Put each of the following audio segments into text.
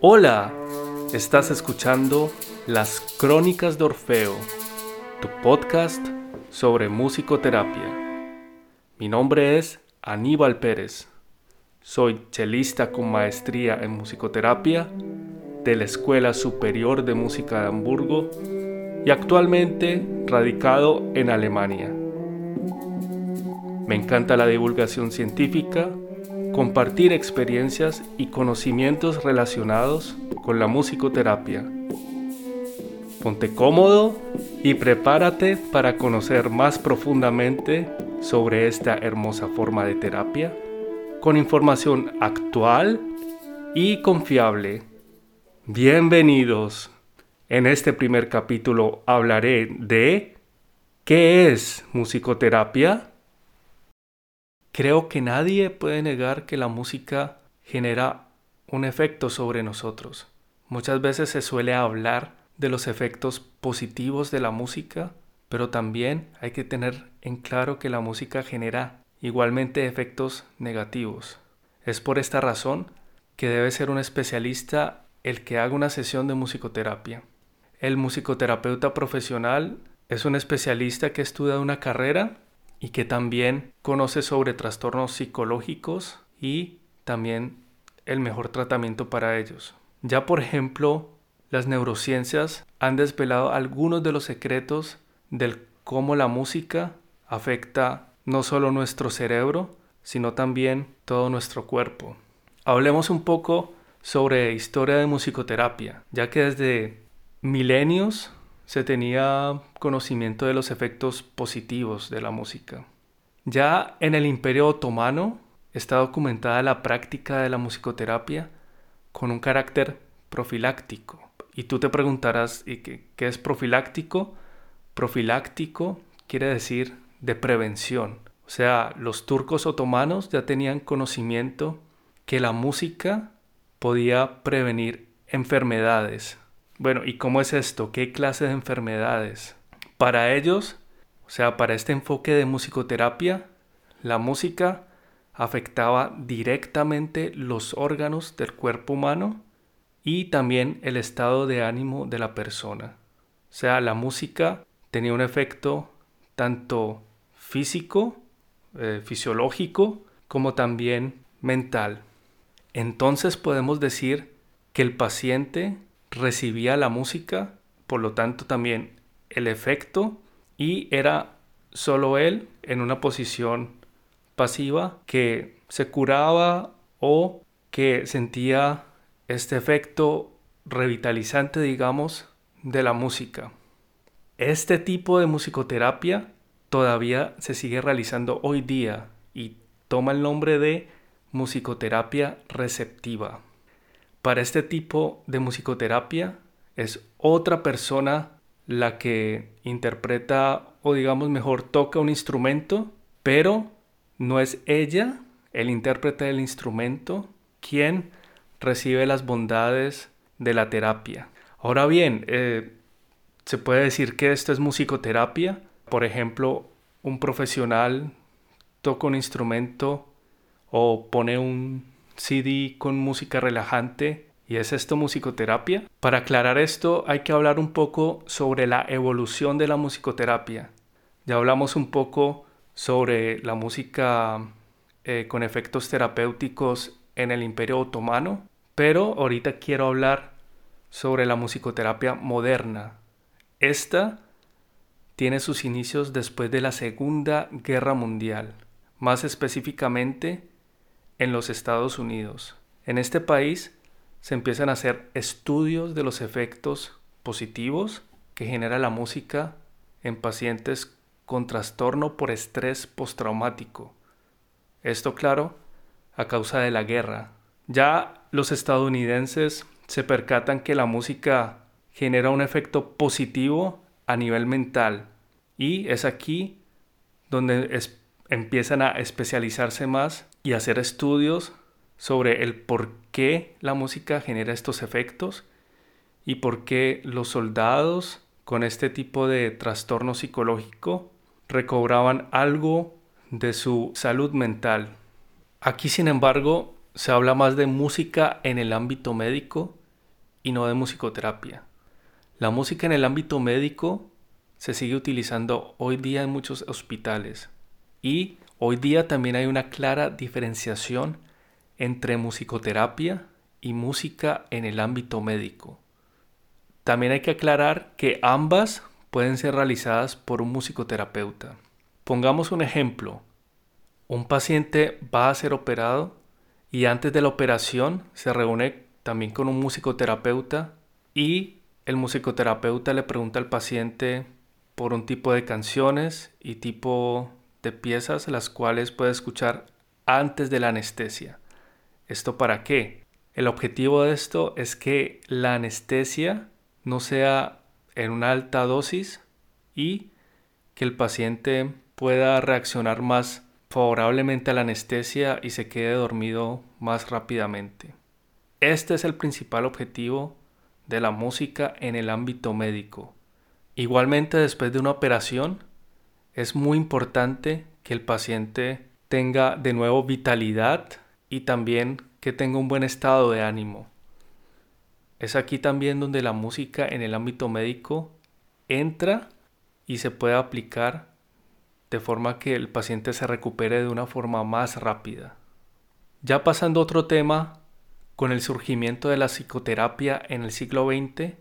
Hola, estás escuchando Las Crónicas de Orfeo, tu podcast sobre musicoterapia. Mi nombre es Aníbal Pérez. Soy chelista con maestría en musicoterapia de la Escuela Superior de Música de Hamburgo y actualmente radicado en Alemania. Me encanta la divulgación científica compartir experiencias y conocimientos relacionados con la musicoterapia. Ponte cómodo y prepárate para conocer más profundamente sobre esta hermosa forma de terapia con información actual y confiable. Bienvenidos. En este primer capítulo hablaré de ¿qué es musicoterapia? Creo que nadie puede negar que la música genera un efecto sobre nosotros. Muchas veces se suele hablar de los efectos positivos de la música, pero también hay que tener en claro que la música genera igualmente efectos negativos. Es por esta razón que debe ser un especialista el que haga una sesión de musicoterapia. El musicoterapeuta profesional es un especialista que estudia una carrera y que también conoce sobre trastornos psicológicos y también el mejor tratamiento para ellos. Ya por ejemplo, las neurociencias han desvelado algunos de los secretos del cómo la música afecta no solo nuestro cerebro, sino también todo nuestro cuerpo. Hablemos un poco sobre historia de musicoterapia, ya que desde milenios se tenía conocimiento de los efectos positivos de la música. Ya en el Imperio Otomano está documentada la práctica de la musicoterapia con un carácter profiláctico. Y tú te preguntarás, qué, qué es profiláctico? Profiláctico quiere decir de prevención. O sea, los turcos otomanos ya tenían conocimiento que la música podía prevenir enfermedades, bueno, ¿y cómo es esto? ¿Qué clase de enfermedades? Para ellos, o sea, para este enfoque de musicoterapia, la música afectaba directamente los órganos del cuerpo humano y también el estado de ánimo de la persona. O sea, la música tenía un efecto tanto físico, eh, fisiológico, como también mental. Entonces podemos decir que el paciente recibía la música, por lo tanto también el efecto, y era solo él en una posición pasiva que se curaba o que sentía este efecto revitalizante, digamos, de la música. Este tipo de musicoterapia todavía se sigue realizando hoy día y toma el nombre de musicoterapia receptiva. Para este tipo de musicoterapia es otra persona la que interpreta o digamos mejor toca un instrumento, pero no es ella, el intérprete del instrumento, quien recibe las bondades de la terapia. Ahora bien, eh, se puede decir que esto es musicoterapia. Por ejemplo, un profesional toca un instrumento o pone un CD con música relajante y es esto musicoterapia. Para aclarar esto hay que hablar un poco sobre la evolución de la musicoterapia. Ya hablamos un poco sobre la música eh, con efectos terapéuticos en el Imperio Otomano, pero ahorita quiero hablar sobre la musicoterapia moderna. Esta tiene sus inicios después de la Segunda Guerra Mundial, más específicamente en los Estados Unidos. En este país se empiezan a hacer estudios de los efectos positivos que genera la música en pacientes con trastorno por estrés postraumático. Esto, claro, a causa de la guerra. Ya los estadounidenses se percatan que la música genera un efecto positivo a nivel mental y es aquí donde empiezan a especializarse más y hacer estudios sobre el por qué la música genera estos efectos y por qué los soldados con este tipo de trastorno psicológico recobraban algo de su salud mental. Aquí, sin embargo, se habla más de música en el ámbito médico y no de musicoterapia. La música en el ámbito médico se sigue utilizando hoy día en muchos hospitales y hoy día también hay una clara diferenciación entre musicoterapia y música en el ámbito médico. También hay que aclarar que ambas pueden ser realizadas por un musicoterapeuta. Pongamos un ejemplo. Un paciente va a ser operado y antes de la operación se reúne también con un musicoterapeuta y el musicoterapeuta le pregunta al paciente por un tipo de canciones y tipo de piezas las cuales puede escuchar antes de la anestesia. ¿Esto para qué? El objetivo de esto es que la anestesia no sea en una alta dosis y que el paciente pueda reaccionar más favorablemente a la anestesia y se quede dormido más rápidamente. Este es el principal objetivo de la música en el ámbito médico. Igualmente después de una operación es muy importante que el paciente tenga de nuevo vitalidad y también que tenga un buen estado de ánimo. Es aquí también donde la música en el ámbito médico entra y se puede aplicar de forma que el paciente se recupere de una forma más rápida. Ya pasando a otro tema, con el surgimiento de la psicoterapia en el siglo XX,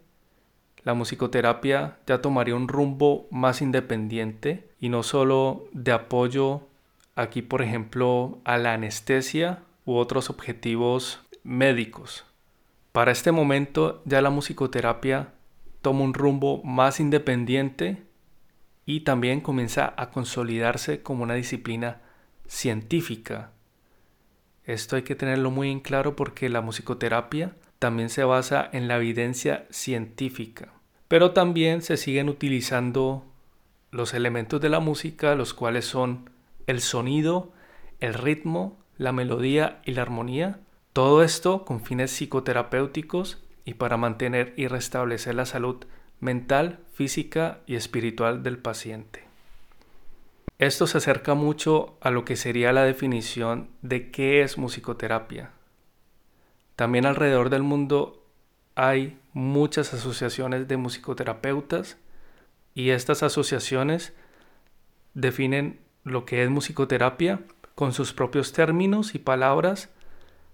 la musicoterapia ya tomaría un rumbo más independiente y no solo de apoyo aquí, por ejemplo, a la anestesia u otros objetivos médicos. Para este momento ya la musicoterapia toma un rumbo más independiente y también comienza a consolidarse como una disciplina científica. Esto hay que tenerlo muy en claro porque la musicoterapia también se basa en la evidencia científica. Pero también se siguen utilizando los elementos de la música, los cuales son el sonido, el ritmo, la melodía y la armonía. Todo esto con fines psicoterapéuticos y para mantener y restablecer la salud mental, física y espiritual del paciente. Esto se acerca mucho a lo que sería la definición de qué es musicoterapia. También alrededor del mundo hay muchas asociaciones de musicoterapeutas y estas asociaciones definen lo que es musicoterapia con sus propios términos y palabras,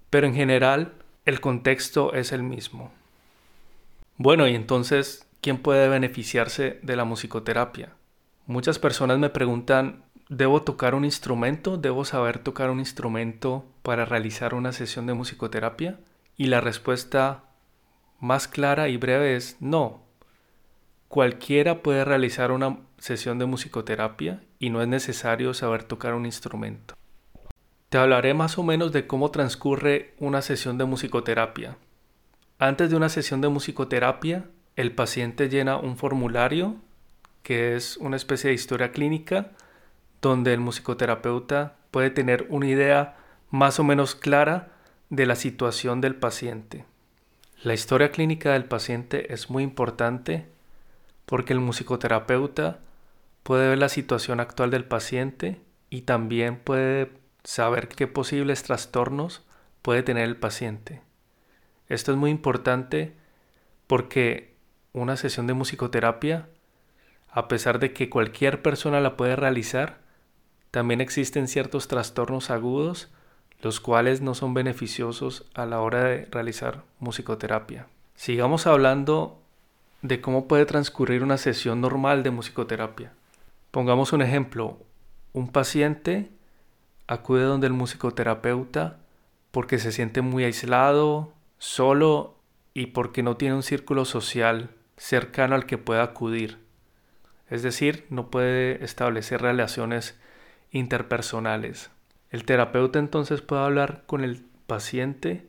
pero en general el contexto es el mismo. Bueno, y entonces, ¿quién puede beneficiarse de la musicoterapia? Muchas personas me preguntan, ¿debo tocar un instrumento? ¿Debo saber tocar un instrumento para realizar una sesión de musicoterapia? Y la respuesta más clara y breve es no. Cualquiera puede realizar una sesión de musicoterapia y no es necesario saber tocar un instrumento. Te hablaré más o menos de cómo transcurre una sesión de musicoterapia. Antes de una sesión de musicoterapia, el paciente llena un formulario que es una especie de historia clínica donde el musicoterapeuta puede tener una idea más o menos clara de la situación del paciente. La historia clínica del paciente es muy importante porque el musicoterapeuta puede ver la situación actual del paciente y también puede saber qué posibles trastornos puede tener el paciente. Esto es muy importante porque una sesión de musicoterapia, a pesar de que cualquier persona la puede realizar, también existen ciertos trastornos agudos los cuales no son beneficiosos a la hora de realizar musicoterapia. Sigamos hablando de cómo puede transcurrir una sesión normal de musicoterapia. Pongamos un ejemplo, un paciente acude donde el musicoterapeuta porque se siente muy aislado, solo y porque no tiene un círculo social cercano al que pueda acudir. Es decir, no puede establecer relaciones interpersonales. El terapeuta entonces puede hablar con el paciente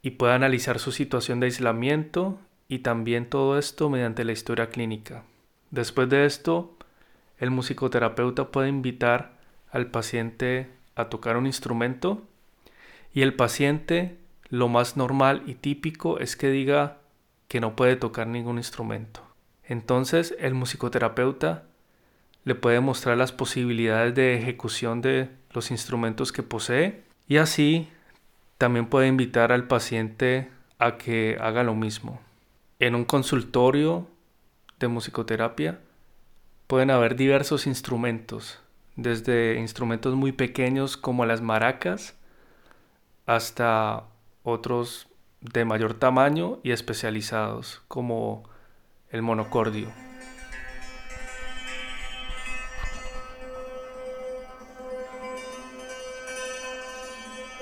y puede analizar su situación de aislamiento y también todo esto mediante la historia clínica. Después de esto, el musicoterapeuta puede invitar al paciente a tocar un instrumento y el paciente lo más normal y típico es que diga que no puede tocar ningún instrumento. Entonces el musicoterapeuta le puede mostrar las posibilidades de ejecución de los instrumentos que posee y así también puede invitar al paciente a que haga lo mismo. En un consultorio de musicoterapia pueden haber diversos instrumentos, desde instrumentos muy pequeños como las maracas hasta otros de mayor tamaño y especializados como el monocordio.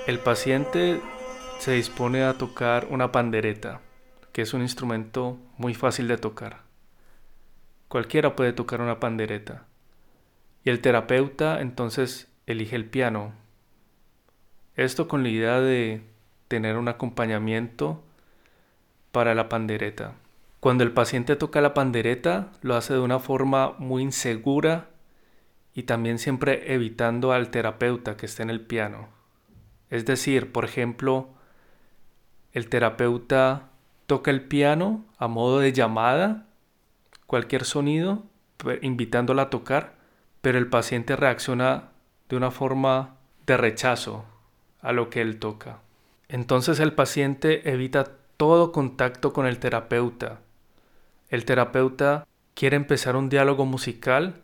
El paciente se dispone a tocar una pandereta, que es un instrumento muy fácil de tocar. Cualquiera puede tocar una pandereta. Y el terapeuta entonces elige el piano. Esto con la idea de tener un acompañamiento para la pandereta. Cuando el paciente toca la pandereta, lo hace de una forma muy insegura y también siempre evitando al terapeuta que esté en el piano. Es decir, por ejemplo, el terapeuta toca el piano a modo de llamada, cualquier sonido, invitándola a tocar, pero el paciente reacciona de una forma de rechazo a lo que él toca. Entonces el paciente evita todo contacto con el terapeuta. El terapeuta quiere empezar un diálogo musical,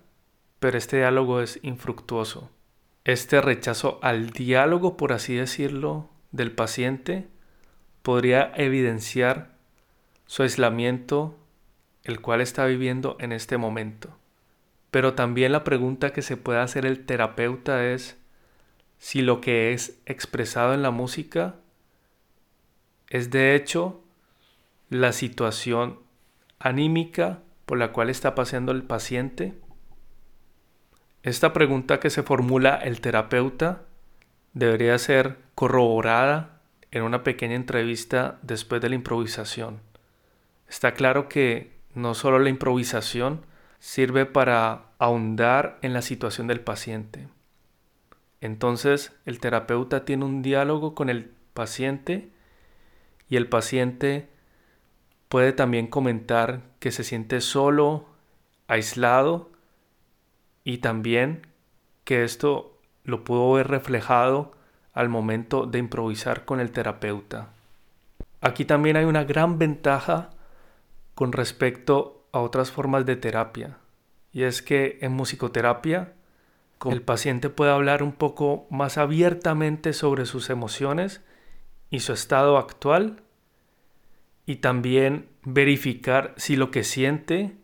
pero este diálogo es infructuoso. Este rechazo al diálogo, por así decirlo, del paciente podría evidenciar su aislamiento, el cual está viviendo en este momento. Pero también la pregunta que se puede hacer el terapeuta es si lo que es expresado en la música es de hecho la situación anímica por la cual está pasando el paciente. Esta pregunta que se formula el terapeuta debería ser corroborada en una pequeña entrevista después de la improvisación. Está claro que no solo la improvisación, sirve para ahondar en la situación del paciente. Entonces el terapeuta tiene un diálogo con el paciente y el paciente puede también comentar que se siente solo, aislado y también que esto lo pudo ver reflejado al momento de improvisar con el terapeuta. Aquí también hay una gran ventaja con respecto a otras formas de terapia. Y es que en musicoterapia el paciente puede hablar un poco más abiertamente sobre sus emociones y su estado actual y también verificar si lo que siente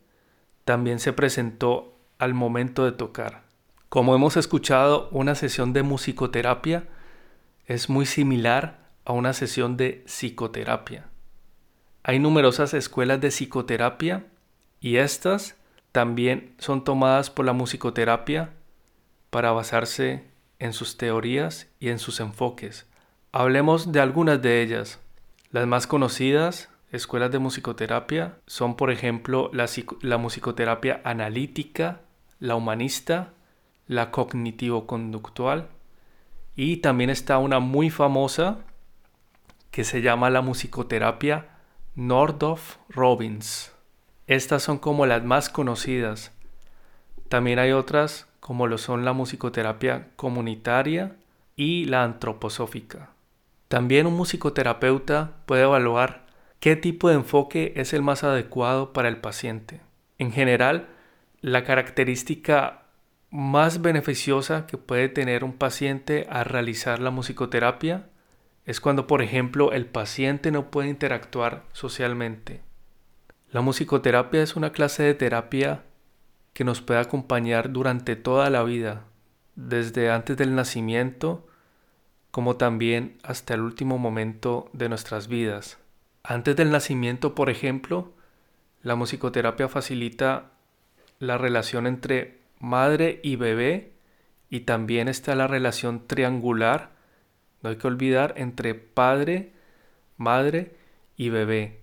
también se presentó al momento de tocar. Como hemos escuchado, una sesión de musicoterapia es muy similar a una sesión de psicoterapia. Hay numerosas escuelas de psicoterapia y estas también son tomadas por la musicoterapia para basarse en sus teorías y en sus enfoques. Hablemos de algunas de ellas. Las más conocidas escuelas de musicoterapia son, por ejemplo, la, musicoterapia analítica, la humanista, la cognitivo-conductual y también está una muy famosa que se llama la musicoterapia Nordhoff Robbins. Estas son como las más conocidas. También hay otras como lo son la musicoterapia comunitaria y la antroposófica. También un musicoterapeuta puede evaluar qué tipo de enfoque es el más adecuado para el paciente. En general, la característica más beneficiosa que puede tener un paciente al realizar la musicoterapia es cuando, por ejemplo, el paciente no puede interactuar socialmente. La musicoterapia es una clase de terapia que nos puede acompañar durante toda la vida, desde antes del nacimiento como también hasta el último momento de nuestras vidas. Antes del nacimiento, por ejemplo, la musicoterapia facilita la relación entre madre y bebé y también está la relación triangular no hay que olvidar entre padre, madre y bebé.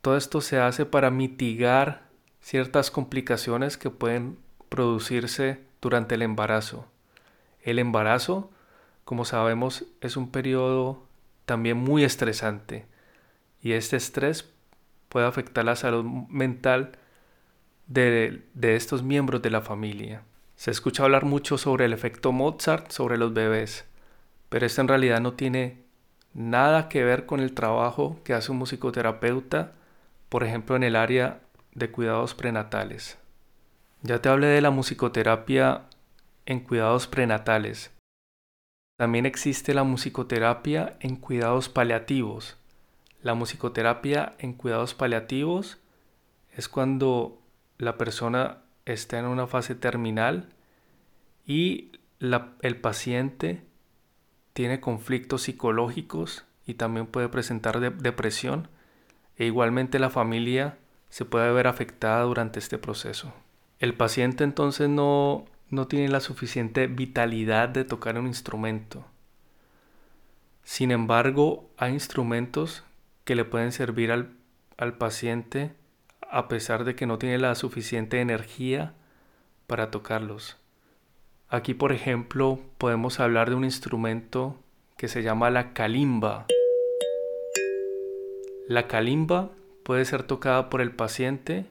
Todo esto se hace para mitigar ciertas complicaciones que pueden producirse durante el embarazo. El embarazo, como sabemos, es un periodo también muy estresante y este estrés puede afectar la salud mental de, de estos miembros de la familia. Se escucha hablar mucho sobre el efecto Mozart sobre los bebés pero esto en realidad no tiene nada que ver con el trabajo que hace un musicoterapeuta por ejemplo en el área de cuidados prenatales. Ya te hablé de la musicoterapia en cuidados prenatales. También existe la musicoterapia en cuidados paliativos. La musicoterapia en cuidados paliativos es cuando la persona está en una fase terminal y el paciente tiene conflictos psicológicos y también puede presentar depresión e igualmente la familia se puede ver afectada durante este proceso. El paciente entonces no, no tiene la suficiente vitalidad de tocar un instrumento. Sin embargo, hay instrumentos que le pueden servir al, al paciente a pesar de que no tiene la suficiente energía para tocarlos. Aquí, por ejemplo, podemos hablar de un instrumento que se llama la kalimba. La kalimba puede ser tocada por el paciente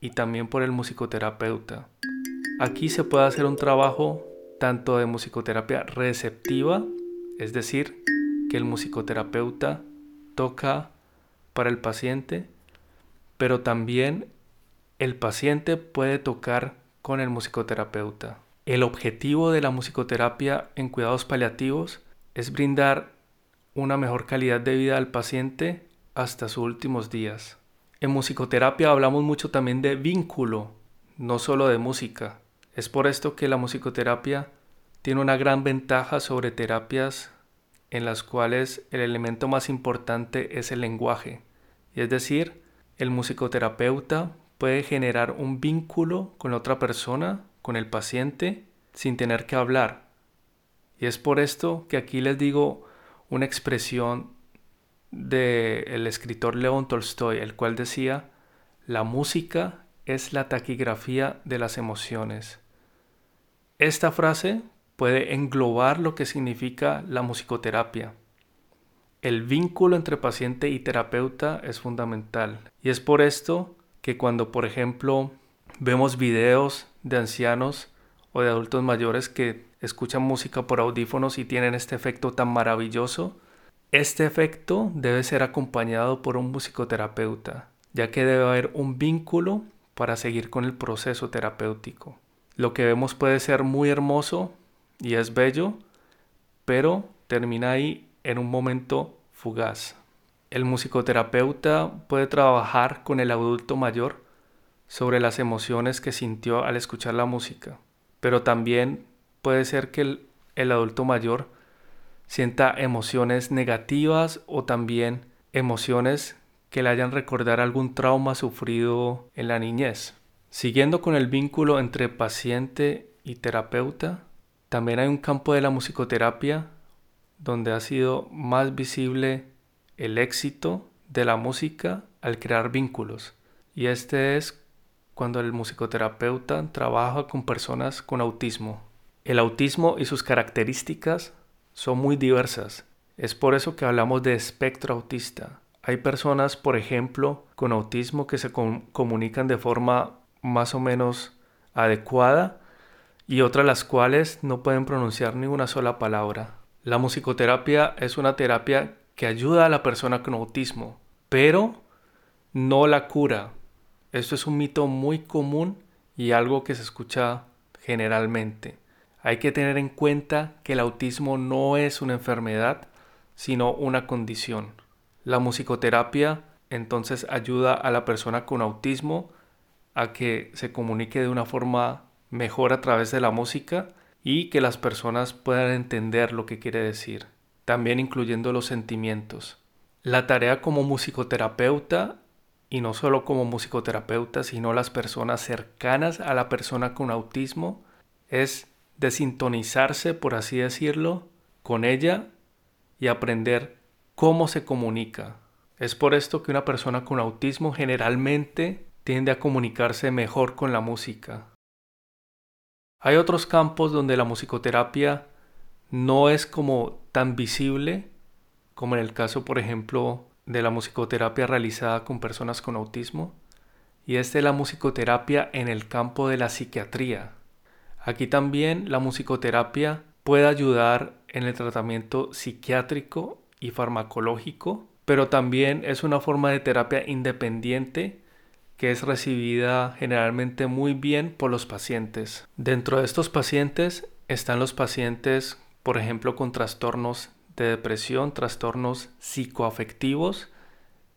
y también por el musicoterapeuta. Aquí se puede hacer un trabajo tanto de musicoterapia receptiva, es decir, que el musicoterapeuta toca para el paciente, pero también el paciente puede tocar con el musicoterapeuta. El objetivo de la musicoterapia en cuidados paliativos es brindar una mejor calidad de vida al paciente hasta sus últimos días. En musicoterapia hablamos mucho también de vínculo, no solo de música. Es por esto que la musicoterapia tiene una gran ventaja sobre terapias en las cuales el elemento más importante es el lenguaje. Es decir, el musicoterapeuta puede generar un vínculo con la otra persona con el paciente sin tener que hablar. Y es por esto que aquí les digo una expresión del escritor León Tolstoy, el cual decía, la música es la taquigrafía de las emociones. Esta frase puede englobar lo que significa la musicoterapia. El vínculo entre paciente y terapeuta es fundamental y es por esto que cuando, por ejemplo, vemos videos de ancianos o de adultos mayores que escuchan música por audífonos y tienen este efecto tan maravilloso, este efecto debe ser acompañado por un musicoterapeuta, ya que debe haber un vínculo para seguir con el proceso terapéutico. Lo que vemos puede ser muy hermoso y es bello, pero termina ahí en un momento fugaz. El musicoterapeuta puede trabajar con el adulto mayor sobre las emociones que sintió al escuchar la música, pero también puede ser que el, adulto mayor sienta emociones negativas o también emociones que le hayan recordar algún trauma sufrido en la niñez. Siguiendo con el vínculo entre paciente y terapeuta, también hay un campo de la musicoterapia donde ha sido más visible el éxito de la música al crear vínculos. Y este es cuando el musicoterapeuta trabaja con personas con autismo. El autismo y sus características son muy diversas. Es por eso que hablamos de espectro autista. Hay personas, por ejemplo, con autismo que se comunican de forma más o menos adecuada y otras las cuales no pueden pronunciar ni una sola palabra. La musicoterapia es una terapia que ayuda a la persona con autismo, pero no la cura. Esto es un mito muy común y algo que se escucha generalmente. Hay que tener en cuenta que el autismo no es una enfermedad, sino una condición. La musicoterapia entonces ayuda a la persona con autismo a que se comunique de una forma mejor a través de la música y que las personas puedan entender lo que quiere decir, también incluyendo los sentimientos. La tarea como musicoterapeuta y no solo como musicoterapeuta, sino las personas cercanas a la persona con autismo, es desintonizarse, por así decirlo, con ella y aprender cómo se comunica. Es por esto que una persona con autismo generalmente tiende a comunicarse mejor con la música. Hay otros campos donde la musicoterapia no es como tan visible, como en el caso, por ejemplo, de la musicoterapia realizada con personas con autismo y es de la musicoterapia en el campo de la psiquiatría. Aquí también la musicoterapia puede ayudar en el tratamiento psiquiátrico y farmacológico pero también es una forma de terapia independiente que es recibida generalmente muy bien por los pacientes. Dentro de estos pacientes están los pacientes, por ejemplo, con trastornos de depresión, trastornos psicoafectivos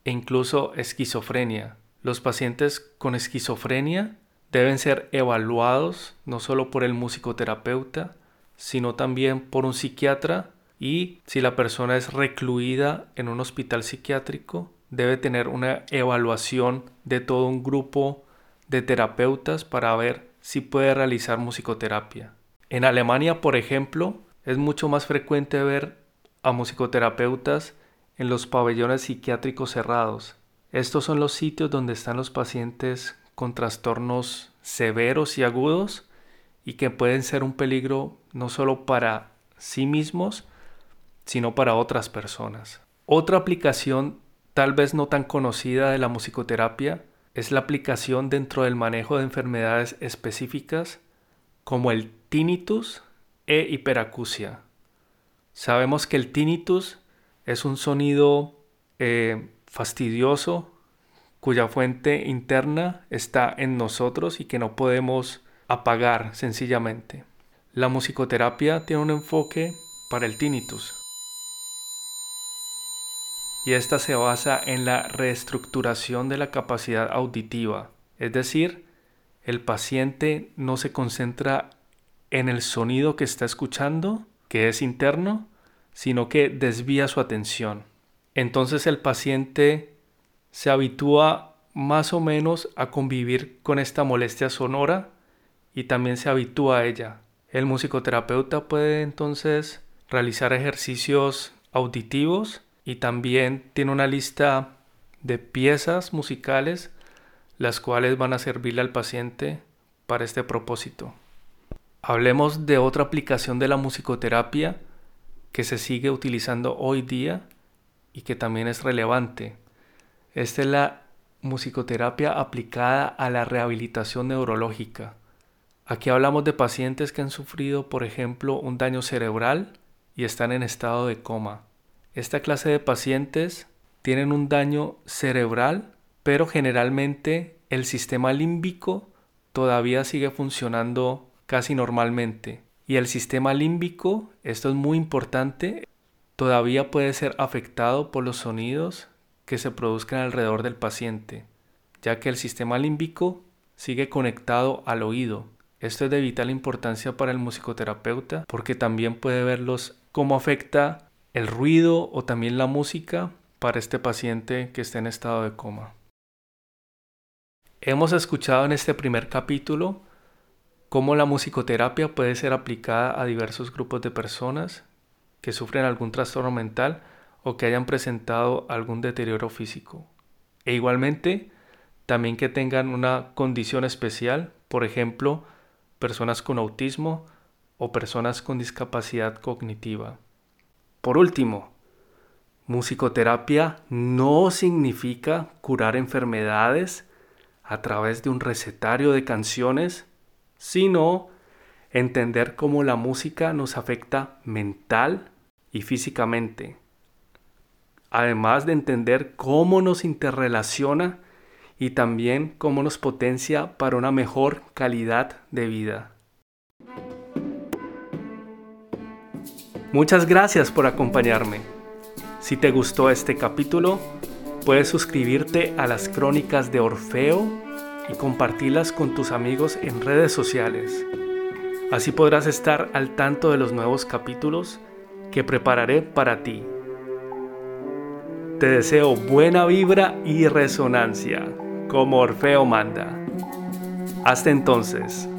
e incluso esquizofrenia. Los pacientes con esquizofrenia deben ser evaluados no solo por el musicoterapeuta, sino también por un psiquiatra y si la persona es recluida en un hospital psiquiátrico, debe tener una evaluación de todo un grupo de terapeutas para ver si puede realizar musicoterapia. En Alemania, por ejemplo, es mucho más frecuente ver a musicoterapeutas en los pabellones psiquiátricos cerrados. Estos son los sitios donde están los pacientes con trastornos severos y agudos y que pueden ser un peligro no solo para sí mismos, sino para otras personas. Otra aplicación tal vez no tan conocida de la musicoterapia es la aplicación dentro del manejo de enfermedades específicas como el tinnitus e hiperacusia. Sabemos que el tinnitus es un sonido eh, fastidioso cuya fuente interna está en nosotros y que no podemos apagar sencillamente. La musicoterapia tiene un enfoque para el tinnitus y esta se basa en la reestructuración de la capacidad auditiva, es decir, el paciente no se concentra en el sonido que está escuchando, que es interno, sino que desvía su atención. Entonces el paciente se habitúa más o menos a convivir con esta molestia sonora y también se habitúa a ella. El musicoterapeuta puede entonces realizar ejercicios auditivos y también tiene una lista de piezas musicales las cuales van a servirle al paciente para este propósito. Hablemos de otra aplicación de la musicoterapia que se sigue utilizando hoy día y que también es relevante. Esta es la musicoterapia aplicada a la rehabilitación neurológica. Aquí hablamos de pacientes que han sufrido, por ejemplo, un daño cerebral y están en estado de coma. Esta clase de pacientes tienen un daño cerebral, pero generalmente el sistema límbico todavía sigue funcionando casi normalmente. Y el sistema límbico, esto es muy importante, todavía puede ser afectado por los sonidos que se produzcan alrededor del paciente, ya que el sistema límbico sigue conectado al oído. Esto es de vital importancia para el musicoterapeuta porque también puede verlos cómo afecta el ruido o también la música para este paciente que está en estado de coma. Hemos escuchado en este primer capítulo cómo la musicoterapia puede ser aplicada a diversos grupos de personas que sufren algún trastorno mental o que hayan presentado algún deterioro físico. E igualmente, también que tengan una condición especial, por ejemplo, personas con autismo o personas con discapacidad cognitiva. Por último, musicoterapia no significa curar enfermedades a través de un recetario de canciones, sino entender cómo la música nos afecta mental y físicamente. Además de entender cómo nos interrelaciona y también cómo nos potencia para una mejor calidad de vida. Muchas gracias por acompañarme. Si te gustó este capítulo, puedes suscribirte a las crónicas de Orfeo y compartirlas con tus amigos en redes sociales. Así podrás estar al tanto de los nuevos capítulos que prepararé para ti. Te deseo buena vibra y resonancia, como Orfeo manda. Hasta entonces.